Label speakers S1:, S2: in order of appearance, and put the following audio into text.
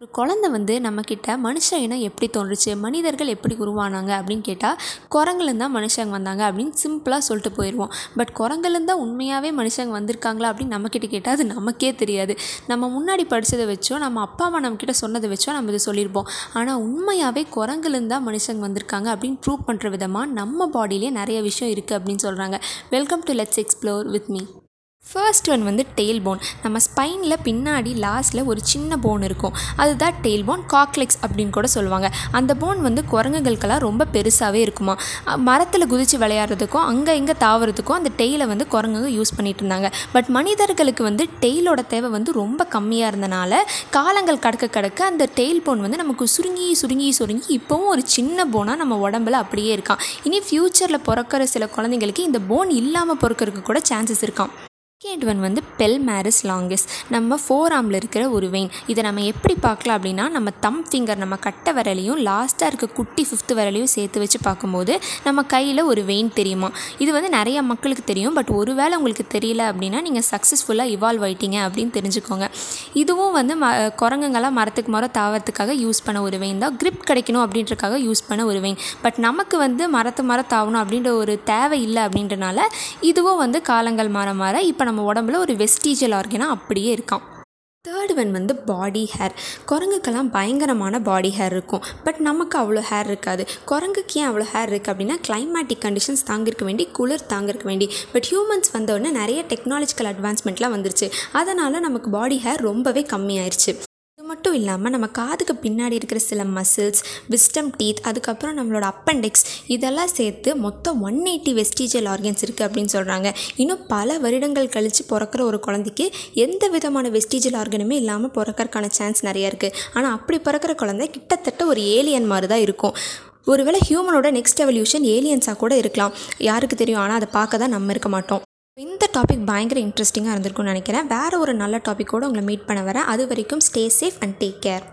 S1: ஒரு குழந்த வந்து நம்மக்கிட்ட மனுஷ இனம் எப்படி தோன்றுச்சு மனிதர்கள் எப்படி உருவானாங்க அப்படின்னு கேட்டால் குரங்குலேருந்து தான் மனுஷங்க வந்தாங்க அப்படின்னு சிம்பிளாக சொல்லிட்டு போயிடுவோம் பட் குரங்குலேருந்து தான் உண்மையாகவே மனுஷங்க வந்திருக்காங்களா அப்படின்னு நம்மக்கிட்ட கேட்டால் அது நமக்கே தெரியாது. நம்ம முன்னாடி படித்ததை வச்சோ நம்ம அப்பா அம்மா நம்மக்கிட்ட சொன்னதை வச்சோ நம்ம இதை சொல்லியிருப்போம் ஆனால் உண்மையாகவே குரங்குலேருந்து தான் மனுஷங்க வந்திருக்காங்க அப்படின்னு ப்ரூவ் பண்ணுற விதமாக நம்ம பாடியிலே நிறைய விஷயம் இருக்குது அப்படின்னு சொல்கிறாங்க welcome to let's explore with me first one வந்து டெயில் போன் நம்ம ஸ்பைனில் பின்னாடி லாஸ்ட்டில் ஒரு சின்ன போன் இருக்கும். அதுதான் டெயில் போன் காக்லெக்ஸ் அப்படின்னு கூட சொல்லுவாங்க. அந்த போன் வந்து குரங்குகளுக்கெல்லாம் ரொம்ப பெருசாகவே இருக்குமா. மரத்தில் குதித்து விளையாடுறதுக்கும் அங்கே இங்கே தாவறதுக்கும் அந்த டெய்லை வந்து குரங்குங்க யூஸ் பண்ணிட்டு இருந்தாங்க. பட் மனிதர்களுக்கு வந்து டெய்லோட தேவை வந்து ரொம்ப கம்மியாக இருந்தனால காலங்கள் கடக்க கடக்க அந்த டெயில் போன் வந்து நமக்கு சுருங்கி சுருங்கி சுருங்கி இப்போவும் ஒரு சின்ன போனாக நம்ம உடம்புல அப்படியே இருக்கான். இனி ஃப்யூச்சரில் பிறக்கிற சில குழந்தைங்களுக்கு இந்த போன் இல்லாமல் பிறக்கிறதுக்கு கூட சான்சஸ் இருக்கான் செகண்ட் ஒன் வந்து பெல் மேரிஸ் லாங்கஸ் நம்ம ஃபோர் ஆமில் இருக்கிற ஒரு வெயின் இதை நம்ம எப்படி பார்க்கலாம் அப்படின்னா நம்ம தம் ஃபிங்கர் நம்ம கட்டை விரலையும் லாஸ்ட்டாக இருக்க குட்டி ஃபிஃப்த்து விரலையும் சேர்த்து வச்சு பார்க்கும்போது நம்ம கையில் ஒரு வெயின் தெரியுமா? இது வந்து நிறைய மக்களுக்கு தெரியும் பட் ஒருவேளை உங்களுக்கு தெரியல அப்படின்னா நீங்கள் சக்ஸஸ்ஃபுல்லாக இவால்வ் ஆயிட்டீங்க அப்படின்னு தெரிஞ்சுக்கோங்க. இதுவும் வந்து ம குரங்குங்களாம் மரத்துக்கு மரம் தாவறதுக்காக யூஸ் பண்ண ஒரு வெயின் தான். கிரிப் கிடைக்கணும் அப்படின்றக்காக யூஸ் பண்ண ஒரு வெயின் பட் நமக்கு வந்து மரத்து மரம் தாவணும் அப்படின்ற ஒரு தேவை இல்லை அப்படின்றனால இதுவும் வந்து காலங்கள் மாற மாற இப்போ நம்ம உடம்புல ஒரு வெஸ்டீஜியல் ஆர்கனாக அப்படியே இருக்கான் தேர்ட் ஒன் வந்து பாடி ஹேர் குரங்குக்கெல்லாம் பயங்கரமான பாடி ஹேர் இருக்கும். பட் நமக்கு அவ்வளோ ஹேர் இருக்காது. குரங்குக்கு ஏன் அவ்வளோ ஹேர் இருக்குது அப்படின்னா கிளைமேட்டிக் கண்டிஷன்ஸ் தாங்கிருக்க வேண்டி குளிர் தாங்கிருக்க வேண்டி. பட் ஹியூமன்ஸ் வந்தோடனே நிறைய டெக்னாலஜிக்கல் அட்வான்ஸ்மெண்ட்லாம் வந்துருச்சு. அதனால் நமக்கு பாடி ஹேர் ரொம்பவே கம்மியாயிருச்சு. மட்டும் இல்லாமல் நம்ம காதுக்கு பின்னாடி இருக்கிற சில மசில்ஸ் விஸ்டம் டீத் அதுக்கப்புறம் நம்மளோட அப்பெண்டிக்ஸ் இதெல்லாம் சேர்த்து மொத்தம் ஒன் எயிட்டி வெஸ்டீஜியல் ஆர்கன்ஸ் இருக்குது அப்படின்னு சொல்கிறாங்க இன்னும் பல வருடங்கள் கழித்து பிறக்கிற ஒரு குழந்தைக்கு எந்த விதமான வெஸ்டீஜியல் ஆர்கனுமே இல்லாமல் பிறக்கறக்கான சான்ஸ் நிறையா இருக்குது ஆனால் அப்படி பிறக்கிற குழந்தை கிட்டத்தட்ட ஒரு ஏலியன் மாதிரி தான் இருக்கும். ஒருவேளை ஹியூமனோட நெக்ஸ்ட் எவல்யூஷன் ஏலியன்ஸாக கூட இருக்கலாம். யாருக்கு தெரியும்? ஆனால் அதை பார்க்க தான் நம்ம இருக்க மாட்டோம். இந்த டாபிக் பயங்கர இன்ட்ரெஸ்டிங்காக இருந்திருக்கும்னு நினைக்கிறேன். வேறு ஒரு நல்ல டாப்பிக்கோடு உங்களை மீட் பண்ண வரேன். அது வரைக்கும் stay safe and take care